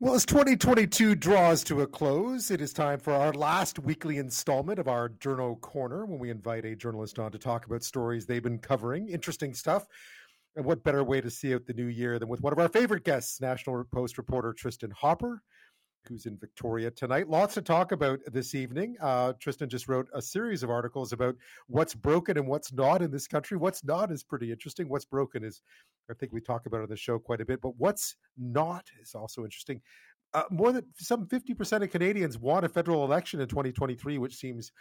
Well, as 2022 draws to a close, it is time for our last weekly installment of our Journo Corner when we invite a journalist on to talk about stories they've been covering. Interesting stuff. And what better way to see out the new year than with one of our favorite guests, National Post reporter Tristin Hopper, who's in Victoria tonight. Lots to talk about this evening. Uh, Tristin just wrote a series of articles about what's broken and what's not in this country. What's not is pretty interesting. What's broken is, I think we talk about on the show quite a bit, but what's not is also interesting. Uh, more than some 50% of Canadians want a federal election in 2023, which seems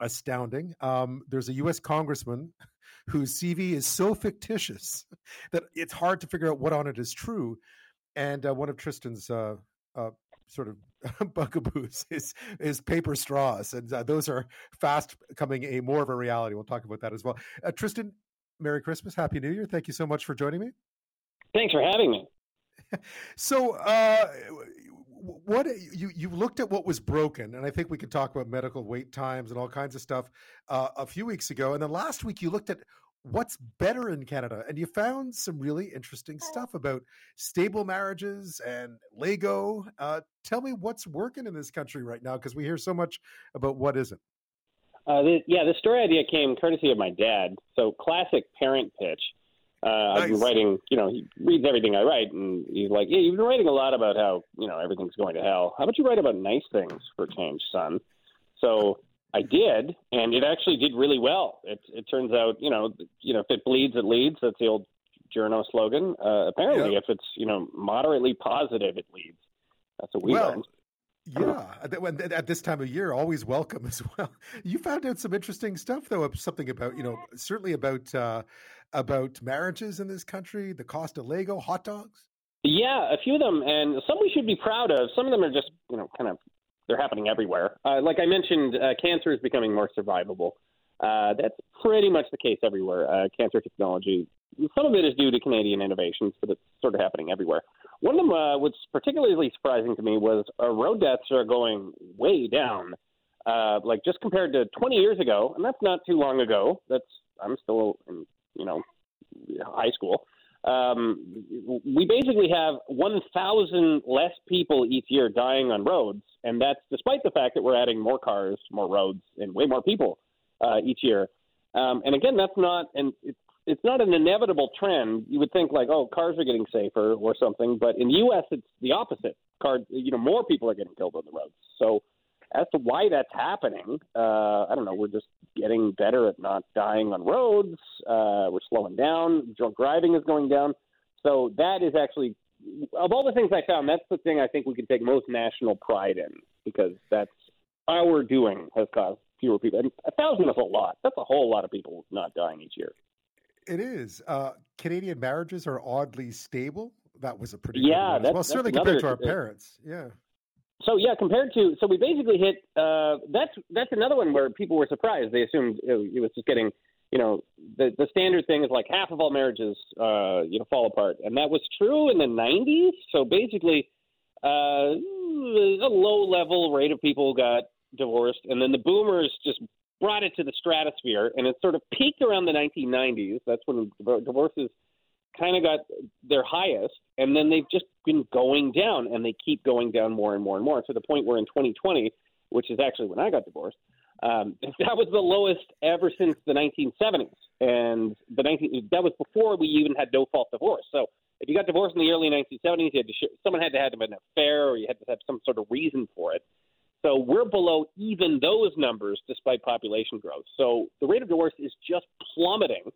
astounding. Um, there's a U.S. congressman whose CV is so fictitious that it's hard to figure out what on it is true. And uh, one of Tristin's uh, uh, sort of bugaboos is is paper straws, and uh, those are fast coming a more of a reality. We'll talk about that as well. Uh, Tristin, Merry Christmas, Happy New Year! Thank you so much for joining me. Thanks for having me. so, uh, what you you looked at what was broken, and I think we could talk about medical wait times and all kinds of stuff uh, a few weeks ago, and then last week you looked at what's better in Canada, and you found some really interesting stuff about stable marriages and Lego. Uh, tell me what's working in this country right now, because we hear so much about what isn't. Uh, the, yeah, the story idea came courtesy of my dad. So classic parent pitch. Uh, nice. I've been writing, you know, he reads everything I write, and he's like, "Yeah, you've been writing a lot about how you know everything's going to hell. How about you write about nice things for change, son?" So I did, and it actually did really well. It, it turns out, you know, you know, if it bleeds, it leads. That's the old journo slogan. Uh, apparently, yep. if it's you know moderately positive, it leads. That's what we well, learned. Yeah, at this time of year, always welcome as well. You found out some interesting stuff, though. Something about you know, certainly about uh, about marriages in this country, the cost of Lego, hot dogs. Yeah, a few of them, and some we should be proud of. Some of them are just you know kind of they're happening everywhere. Uh, like I mentioned, uh, cancer is becoming more survivable. Uh, that's pretty much the case everywhere. Uh, cancer technology, some of it is due to Canadian innovations, but it's sort of happening everywhere. One of them, uh, what's particularly surprising to me, was uh, road deaths are going way down. Uh, like just compared to 20 years ago, and that's not too long ago. That's I'm still in, you know, high school um, we basically have 1,000 less people each year dying on roads, and that's despite the fact that we're adding more cars, more roads, and way more people uh, each year. Um, and again, that's not and it's it's not an inevitable trend. You would think like, oh, cars are getting safer or something, but in the U.S., it's the opposite. Car, you know, more people are getting killed on the roads. So as to why that's happening, uh, I don't know. We're just getting better at not dying on roads. Uh, we're slowing down. Drunk driving is going down. So that is actually, of all the things I found, that's the thing I think we can take most national pride in because that's our doing has caused fewer people. And a thousand is a lot. That's a whole lot of people not dying each year. It is. Uh, Canadian marriages are oddly stable. That was a pretty yeah. That's, well, certainly compared to our parents. Yeah so yeah, compared to so we basically hit uh, that's that's another one where people were surprised. They assumed it, was just getting you know the the standard thing is like half of all marriages uh, you know fall apart, and that was true in the 90s. So basically, uh, a low level rate of people got divorced, and then the boomers just brought it to the stratosphere, and it sort of peaked around the 1990s. That's when divorces kind of got their highest, and then they've just been going down, and they keep going down more and more and more to the point where in 2020, which is actually when I got divorced, um, that was the lowest ever since the 1970s, and the 19 that was before we even had no fault divorce. So if you got divorced in the early 1970s, you had to sh- someone had to have an affair, or you had to have some sort of reason for it. So we're below even those numbers despite population growth. So the rate of divorce is just plummeting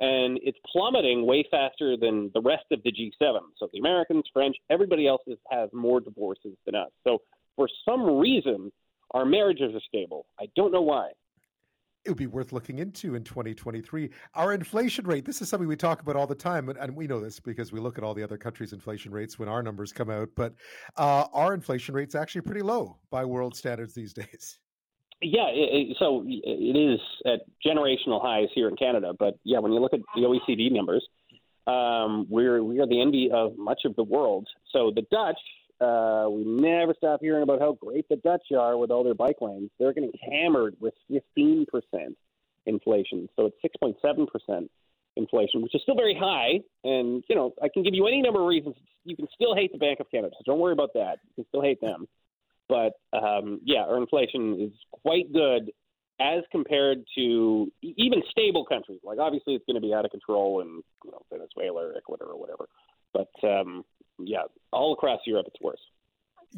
and it's plummeting way faster than the rest of the G7. So the Americans, French, everybody else is, has more divorces than us. So for some reason, our marriages are stable. I don't know why. It would be worth looking into in 2023. Our inflation rate, this is something we talk about all the time, and, we know this because we look at all the other countries' inflation rates when our numbers come out, but uh, our inflation rate's actually pretty low by world standards these days. Yeah, it, it, so it is at generational highs here in Canada. But yeah, when you look at the OECD numbers, um, we're we are the envy of much of the world. So the Dutch, uh, we never stop hearing about how great the Dutch are with all their bike lanes. They're getting hammered with 15% inflation, so it's 6.7%. inflation, which is still very high. And you know, I can give you any number of reasons. You can still hate the Bank of Canada, so don't worry about that. You can still hate them. But um, yeah, our inflation is quite good as compared to even stable countries. Like obviously, it's going to be out of control in you know, Venezuela or Ecuador or whatever. But um, yeah, all across Europe, it's worse.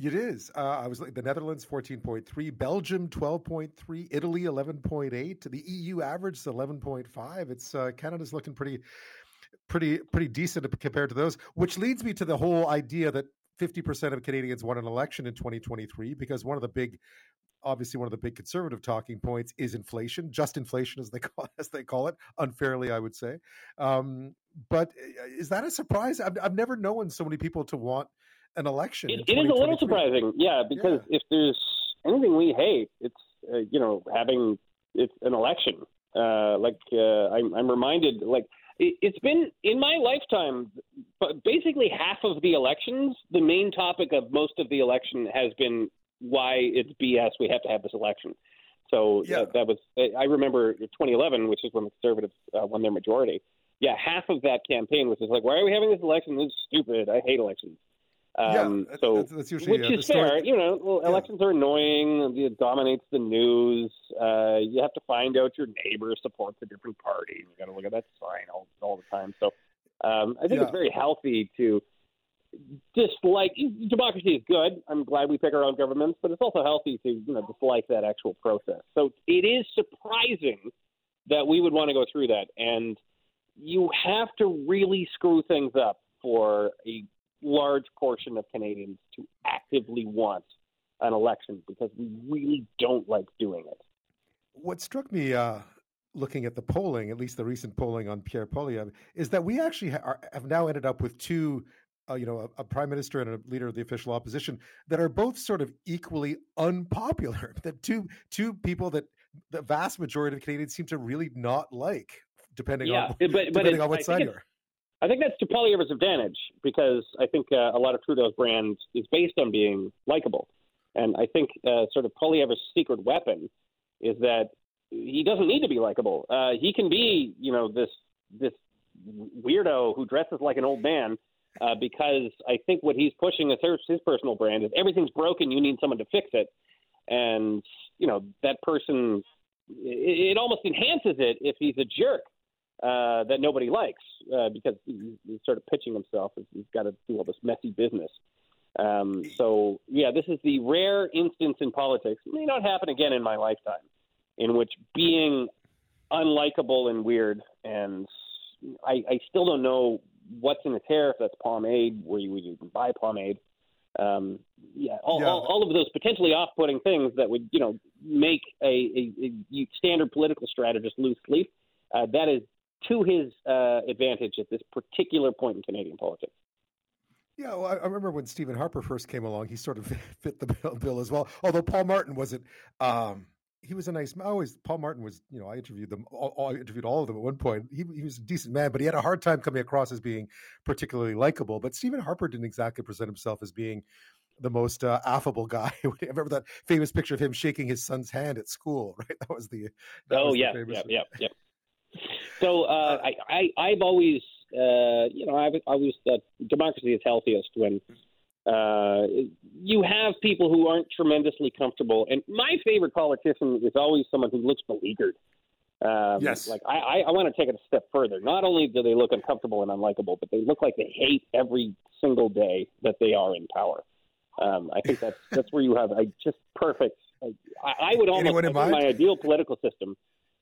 It is. Uh, I was the Netherlands fourteen point three, Belgium twelve point three, Italy eleven point eight. The EU average is eleven point five. It's uh, Canada's looking pretty, pretty, pretty decent compared to those. Which leads me to the whole idea that fifty percent of Canadians won an election in twenty twenty three because one of the big obviously one of the big conservative talking points is inflation, just inflation as they call as they call it, unfairly I would say. Um, but uh, is that a surprise? I've, I've never known so many people to want an election. it, it is a little surprising, yeah, because yeah. if there's anything we hate, it's uh, you know having it's an election. Uh, like uh, I'm, I'm reminded, like it, it's been in my lifetime, but basically half of the elections, the main topic of most of the election has been why it's BS. We have to have this election. So yeah. uh, that was I remember 2011, which is when the conservatives uh, won their majority. Yeah, half of that campaign was just like, why are we having this election? This is stupid. I hate elections. Um, yeah, so that's, that's usually, which uh, is fair. You know, well, yeah. elections are annoying. It dominates the news. Uh, you have to find out your neighbor supports a different party. You got to look at that sign all all the time. So um, I think yeah. it's very healthy to dislike democracy is good. I'm glad we pick our own governments, but it's also healthy to you know dislike that actual process. So it is surprising that we would want to go through that, and you have to really screw things up for a large portion of Canadians to actively want an election because we really don't like doing it. What struck me uh, looking at the polling, at least the recent polling on Pierre Poilievre, is that we actually ha- are, have now ended up with two. Uh, you know, a, a, prime minister and a leader of the official opposition that are both sort of equally unpopular. That two two people that the vast majority of Canadians seem to really not like, depending yeah, on but, but depending on what I side you're. I think that's to Poilievre's advantage because I think uh, a lot of Trudeau's brand is based on being likable, and I think uh, sort of Poilievre's secret weapon is that he doesn't need to be likable. Uh, he can be, you know, this this weirdo who dresses like an old man uh, because I think what he's pushing is his personal brand is everything's broken. You need someone to fix it, and you know that person. It, it almost enhances it if he's a jerk uh, that nobody likes uh, because he's sort of pitching himself as he's got to do all this messy business. Um, so, yeah, this is the rare instance in politics, may not happen again in my lifetime, in which being unlikable and weird, and I, I still don't know what's in his hair, if that's pomade, where you would even buy pomade. Um, yeah, all, yeah. All, all, of those potentially off-putting things that would, you know, make a, a, a standard political strategist lose sleep. Uh, that is to his uh, advantage at this particular point in Canadian politics. Yeah, well, I remember when Stephen Harper first came along, he sort of fit the bill, bill as well. Although Paul Martin wasn't. Um, he was a nice. I always Paul Martin was. You know, I interviewed them. All, I interviewed all of them at one point. He, he was a decent man, but he had a hard time coming across as being particularly likable. But Stephen Harper didn't exactly present himself as being the most uh, affable guy. I remember that famous picture of him shaking his son's hand at school. Right, that was the. That oh was yeah, yeah, yeah, yeah. So uh, I, I, I've always, uh, you know, I've always uh, democracy is healthiest when uh, you have people who aren't tremendously comfortable. And my favorite politician is always someone who looks beleaguered. Um, yes. Like I, I, I want to take it a step further. Not only do they look uncomfortable and unlikable, but they look like they hate every single day that they are in power. Um, I think that's that's where you have a just perfect. I, I would almost in my ideal political system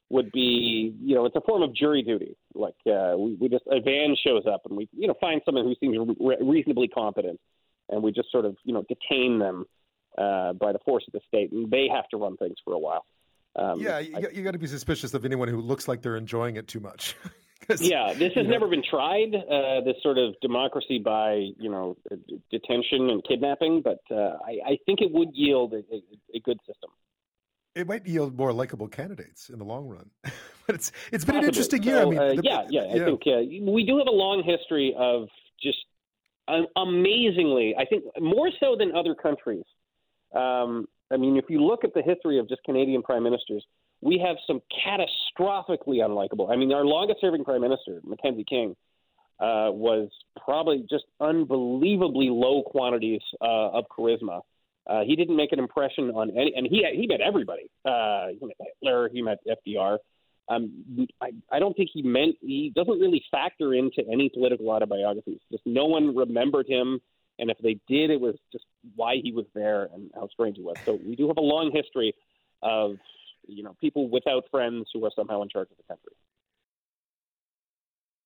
would be, you know, it's a form of jury duty. Like uh, we, we just a van shows up and we, you know, find someone who seems re- reasonably competent, and we just sort of, you know, detain them uh, by the force of the state, and they have to run things for a while. Um, yeah, you, I, you got to be suspicious of anyone who looks like they're enjoying it too much. yeah, this has know. never been tried. Uh, this sort of democracy by you know detention and kidnapping, but uh, I, I think it would yield a, a, a good system it might yield more likable candidates in the long run. but it's it's been Possibly. an interesting year. So, I mean, uh, the, yeah, yeah, I think uh, we do have a long history of just amazingly. I think more so than other countries. Um, I mean, if you look at the history of just Canadian prime ministers, we have some catastrophically unlikable. I mean, our longest-serving prime minister, Mackenzie King, uh, was probably just unbelievably low quantities uh, of charisma. Uh, he didn't make an impression on any, and he he met everybody. Uh, he met Hitler, he met FDR. Um, I, I don't think he meant he doesn't really factor into any political autobiographies. Just no one remembered him, and if they did, it was just why he was there and how strange he was. So we do have a long history of you know people without friends who are somehow in charge of the country.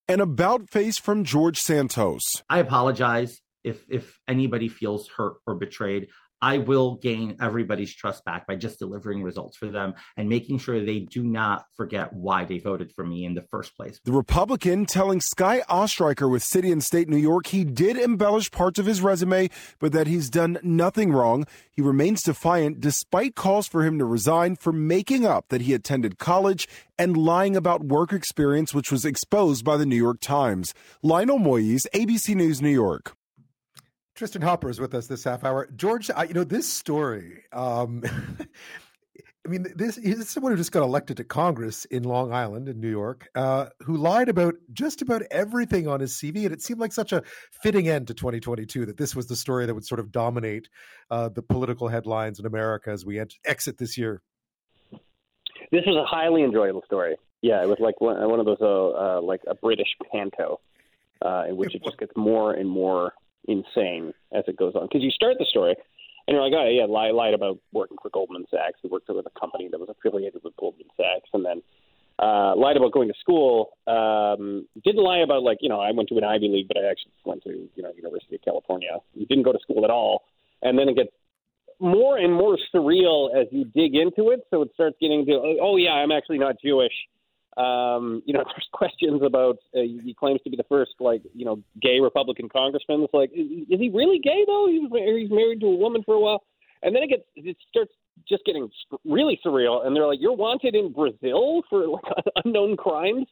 An about face from George Santos. I apologize if if anybody feels hurt or betrayed. I will gain everybody's trust back by just delivering results for them and making sure they do not forget why they voted for me in the first place. The Republican telling Sky Ostriker with City and State New York he did embellish parts of his resume, but that he's done nothing wrong. He remains defiant despite calls for him to resign for making up that he attended college and lying about work experience, which was exposed by the New York Times. Lionel Moise, ABC News, New York. Tristin Hopper is with us this half hour. George, I, you know this story. Um, I mean, this is someone who just got elected to Congress in Long Island in New York, uh, who lied about just about everything on his CV, and it seemed like such a fitting end to 2022 that this was the story that would sort of dominate uh, the political headlines in America as we ent- exit this year. This was a highly enjoyable story. Yeah, it was like one, one of those, uh, uh like a British panto, uh, in which it just gets more and more insane as it goes on. Because you start the story and you're like, oh, yeah, lie, lied about working for Goldman Sachs. He worked with a company that was affiliated with Goldman Sachs. And then uh, lied about going to school. Um, didn't lie about, like, you know, I went to an Ivy League, but I actually went to, you know, University of California. He didn't go to school at all. And then it gets more and more surreal as you dig into it. So it starts getting to, oh, yeah, I'm actually not Jewish. Um, you know, there's questions about uh, he claims to be the first like you know gay Republican congressman. It's like, is, is he really gay though? He was, he's married to a woman for a while, and then it gets it starts just getting really surreal. And they're like, you're wanted in Brazil for like unknown crimes.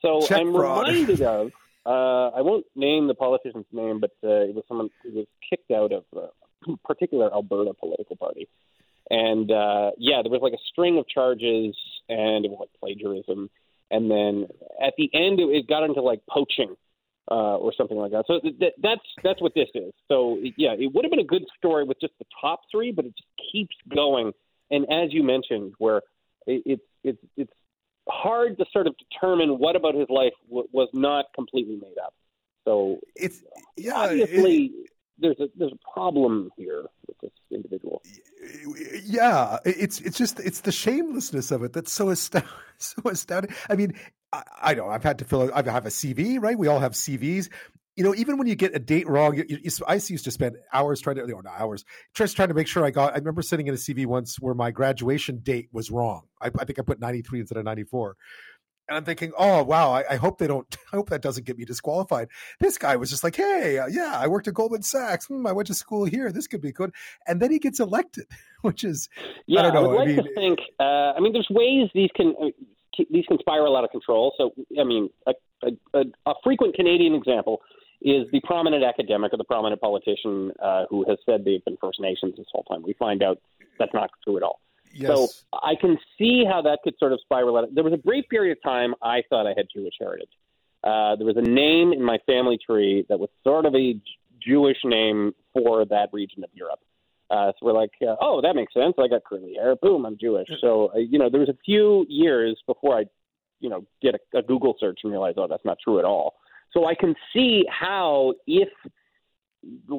So Check I'm fraud. reminded of. Uh, I won't name the politician's name, but uh, it was someone who was kicked out of a particular Alberta political party. And uh, yeah, there was like a string of charges, and it was like plagiarism. And then at the end, it, it got into like poaching uh, or something like that. So th- th- that's that's what this is. So yeah, it would have been a good story with just the top three, but it just keeps going. And as you mentioned, where it, it's it's it's hard to sort of determine what about his life w- was not completely made up. So it's yeah, obviously it, there's a there's a problem here with this individual. Yeah, it's it's just it's the shamelessness of it that's so astounding. So astounding. I mean, I, I know I've had to fill. I have a CV, right? We all have CVs. You know, even when you get a date wrong, you, you, I used to spend hours trying to, no, not hours, just trying to make sure I got. I remember sitting in a CV once where my graduation date was wrong. I, I think I put ninety three instead of ninety four and I'm thinking, oh wow, I, I, hope they don't. I hope that doesn't get me disqualified. This guy was just like, hey, uh, yeah, I worked at Goldman Sachs. Hmm, I went to school here. This could be good. And then he gets elected, which is, yeah, I don't know. I would like I mean, to think. Uh, I mean, there's ways these can uh, these can spiral out of control. So, I mean, a, a, a frequent Canadian example is the prominent academic or the prominent politician uh, who has said they've been First Nations this whole time. We find out that's not true at all. Yes. So I can see how that could sort of spiral out. There was a brief period of time I thought I had Jewish heritage. Uh, there was a name in my family tree that was sort of a Jewish name for that region of Europe. Uh, so we're like, uh, oh, that makes sense. I got curly hair. Boom, I'm Jewish. So uh, you know, there was a few years before I, you know, did a, a Google search and realized, oh, that's not true at all. So I can see how if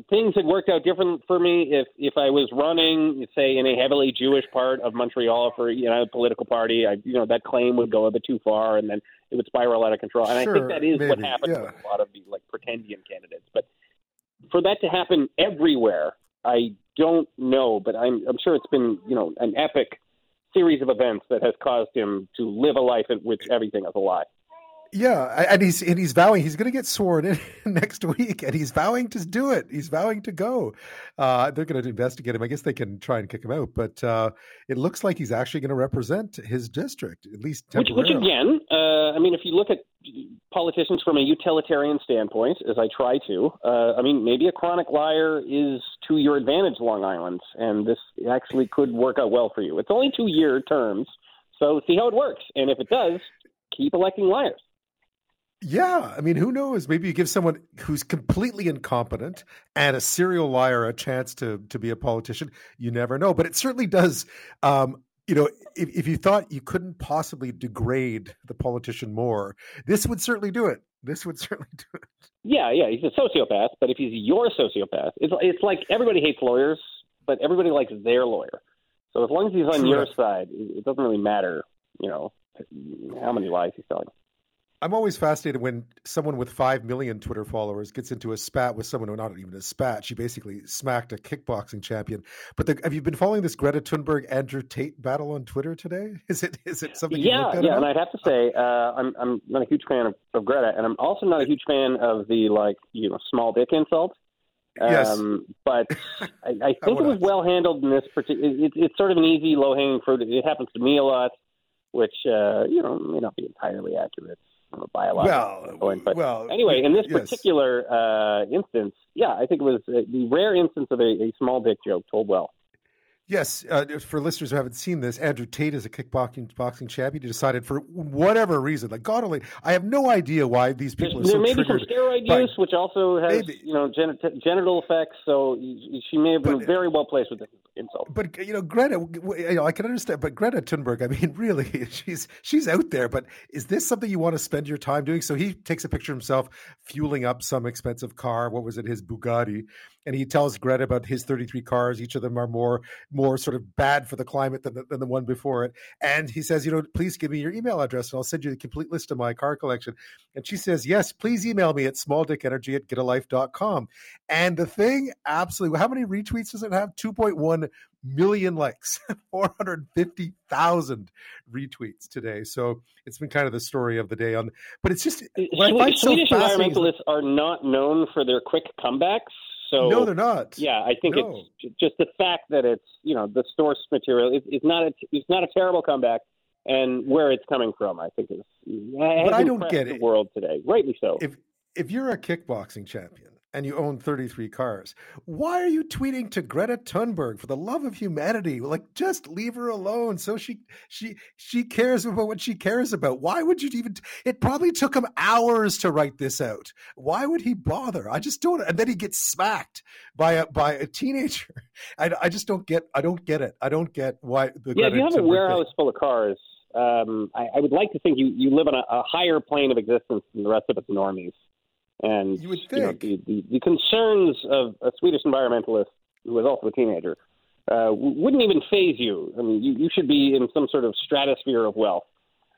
things had worked out different for me if if I was running, say, in a heavily Jewish part of Montreal for you know a political party. I you know that claim would go a bit too far, and then it would spiral out of control. And Sure, I think that is what happened yeah. with a lot of these like pretendian candidates. But for that to happen everywhere, I don't know. But I'm I'm sure it's been you know an epic series of events that has caused him to live a life in which everything is a lie. Yeah, and he's and he's vowing he's going to get sworn in next week, and he's vowing to do it. He's vowing to go. Uh, they're going to investigate him. I guess they can try and kick him out, but uh, it looks like he's actually going to represent his district at least Which, which again, uh, I mean, if you look at politicians from a utilitarian standpoint, as I try to, uh, I mean, maybe a chronic liar is to your advantage, Long Island, and this actually could work out well for you. It's only two year terms, So see how it works, and if it does, keep electing liars. Yeah, I mean, who knows? Maybe you give someone who's completely incompetent and a serial liar a chance to to be a politician. You never know, but it certainly does. Um, you know, if, if you thought you couldn't possibly degrade the politician more, this would certainly do it. This would certainly do it. Yeah, yeah, he's a sociopath, but if he's your sociopath, it's it's like everybody hates lawyers, but everybody likes their lawyer. So as long as he's on True your side, it doesn't really matter, you know, how many lies he's telling. I'm always fascinated when someone with five million Twitter followers gets into a spat with someone who not even a spat. She basically smacked a kickboxing champion. But the, have you been following this Greta Thunberg Andrew Tate battle on Twitter today? Is it is it something? you Yeah, looked at yeah, and? I'd have to say, uh, I'm I'm not a huge fan of, of Greta, and I'm also not a huge fan of the like you know small dick insult. Yes. Um, but I, I I think it was well handled in this particular. It, it's sort of an easy, low hanging fruit. It happens to me a lot, which uh, you know may not be entirely accurate from a biological well, standpoint. But well, anyway, in this yes. particular uh, instance, yeah, I think it was the rare instance of a, a small dick joke told well. Yes, uh, for listeners who haven't seen this, Andrew Tate is a kickboxing boxing champion. He decided for whatever reason, like God only, I have no idea why these people are there so may be some steroid by- use, which also has Maybe. you know gen- genital effects. So she may have been But- very well placed with this insult. But you know, Greta, you know, I can understand. But Greta Thunberg, I mean, really, she's she's out there. But is this something you want to spend your time doing? So he takes a picture of himself fueling up some expensive car. What was it? His Bugatti. And he tells Greta about his 33 cars. Each of them are more more sort of bad for the climate than the, than the one before it. And he says, you know, please give me your email address and I'll send you the complete list of my car collection. And she says, yes, please email me at smalldickenergy at getalife.com. And the thing, absolutely, how many retweets does it have? 2.1 million likes, 450,000 retweets today. So it's been kind of the story of the day on, but it's just, what I Swe- find so Swedish environmentalists are not known for their quick comebacks. So no, they're not. yeah, I think No. it's just the fact that it's you know the source material. It, it's not a it's not a terrible comeback, and where it's coming from, I think is. But I don't get the it. world today, rightly so. If if you're a kickboxing champion and you own 33 cars, why are you tweeting to Greta Thunberg for the love of humanity? Like just leave her alone so she she she cares about what she cares about. Why would you even It probably took him hours to write this out. Why would he bother? I just don't and then he gets smacked by a by a teenager. I, I just don't get I don't get it. I don't get why the Yeah, Greta you have a Thunberg thing. warehouse full of cars, um, I, I would like to think you, you live on a, a higher plane of existence than the rest of us normies. And You would know, the, the, the concerns of a Swedish environmentalist who is also a teenager uh, wouldn't even phase you. I mean, you, you should be in some sort of stratosphere of wealth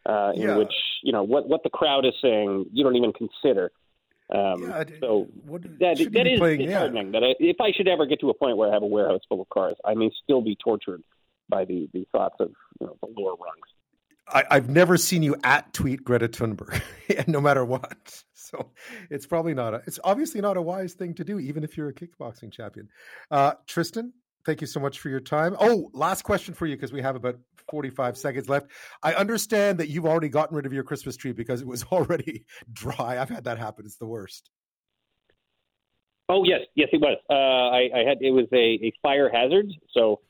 uh, in Yeah. which you know what what the crowd is saying you don't even consider. Um, Yeah, so what- that shouldn't that you be is playing- yeah. That I, if I should ever get to a point where I have a warehouse full of cars, I may still be tortured by the, the thoughts of you know, the lower rungs. I, I've never seen you at tweet Greta Thunberg, no matter what. So it's probably not a. It's obviously not a wise thing to do, even if you're a kickboxing champion. Uh, Tristin, thank you so much for your time. Oh, last question for you because we have about 45 seconds left. I understand that you've already gotten rid of your Christmas tree because it was already dry. I've had that happen. It's the worst. Oh yes, yes it was. Uh, I, I had it was a, a fire hazard, so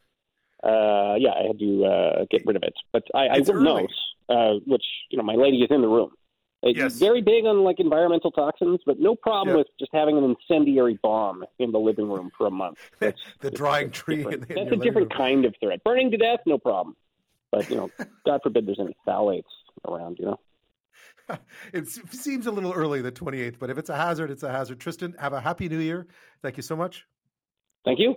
uh, yeah, I had to uh, get rid of it. But I, I will know, uh, which you know, my lady is in the room. Uh, Yes. Very big on like environmental toxins, but no problem Yeah. with just having an incendiary bomb in the living room for a month. That's, the drying tree. Different. That's a different room. kind of threat. Burning to death, no problem. But you know, God forbid there's any phthalates around. You know. it seems a little early, the 28th, but if it's a hazard, it's a hazard. Tristin, have a happy new year. Thank you so much. Thank you.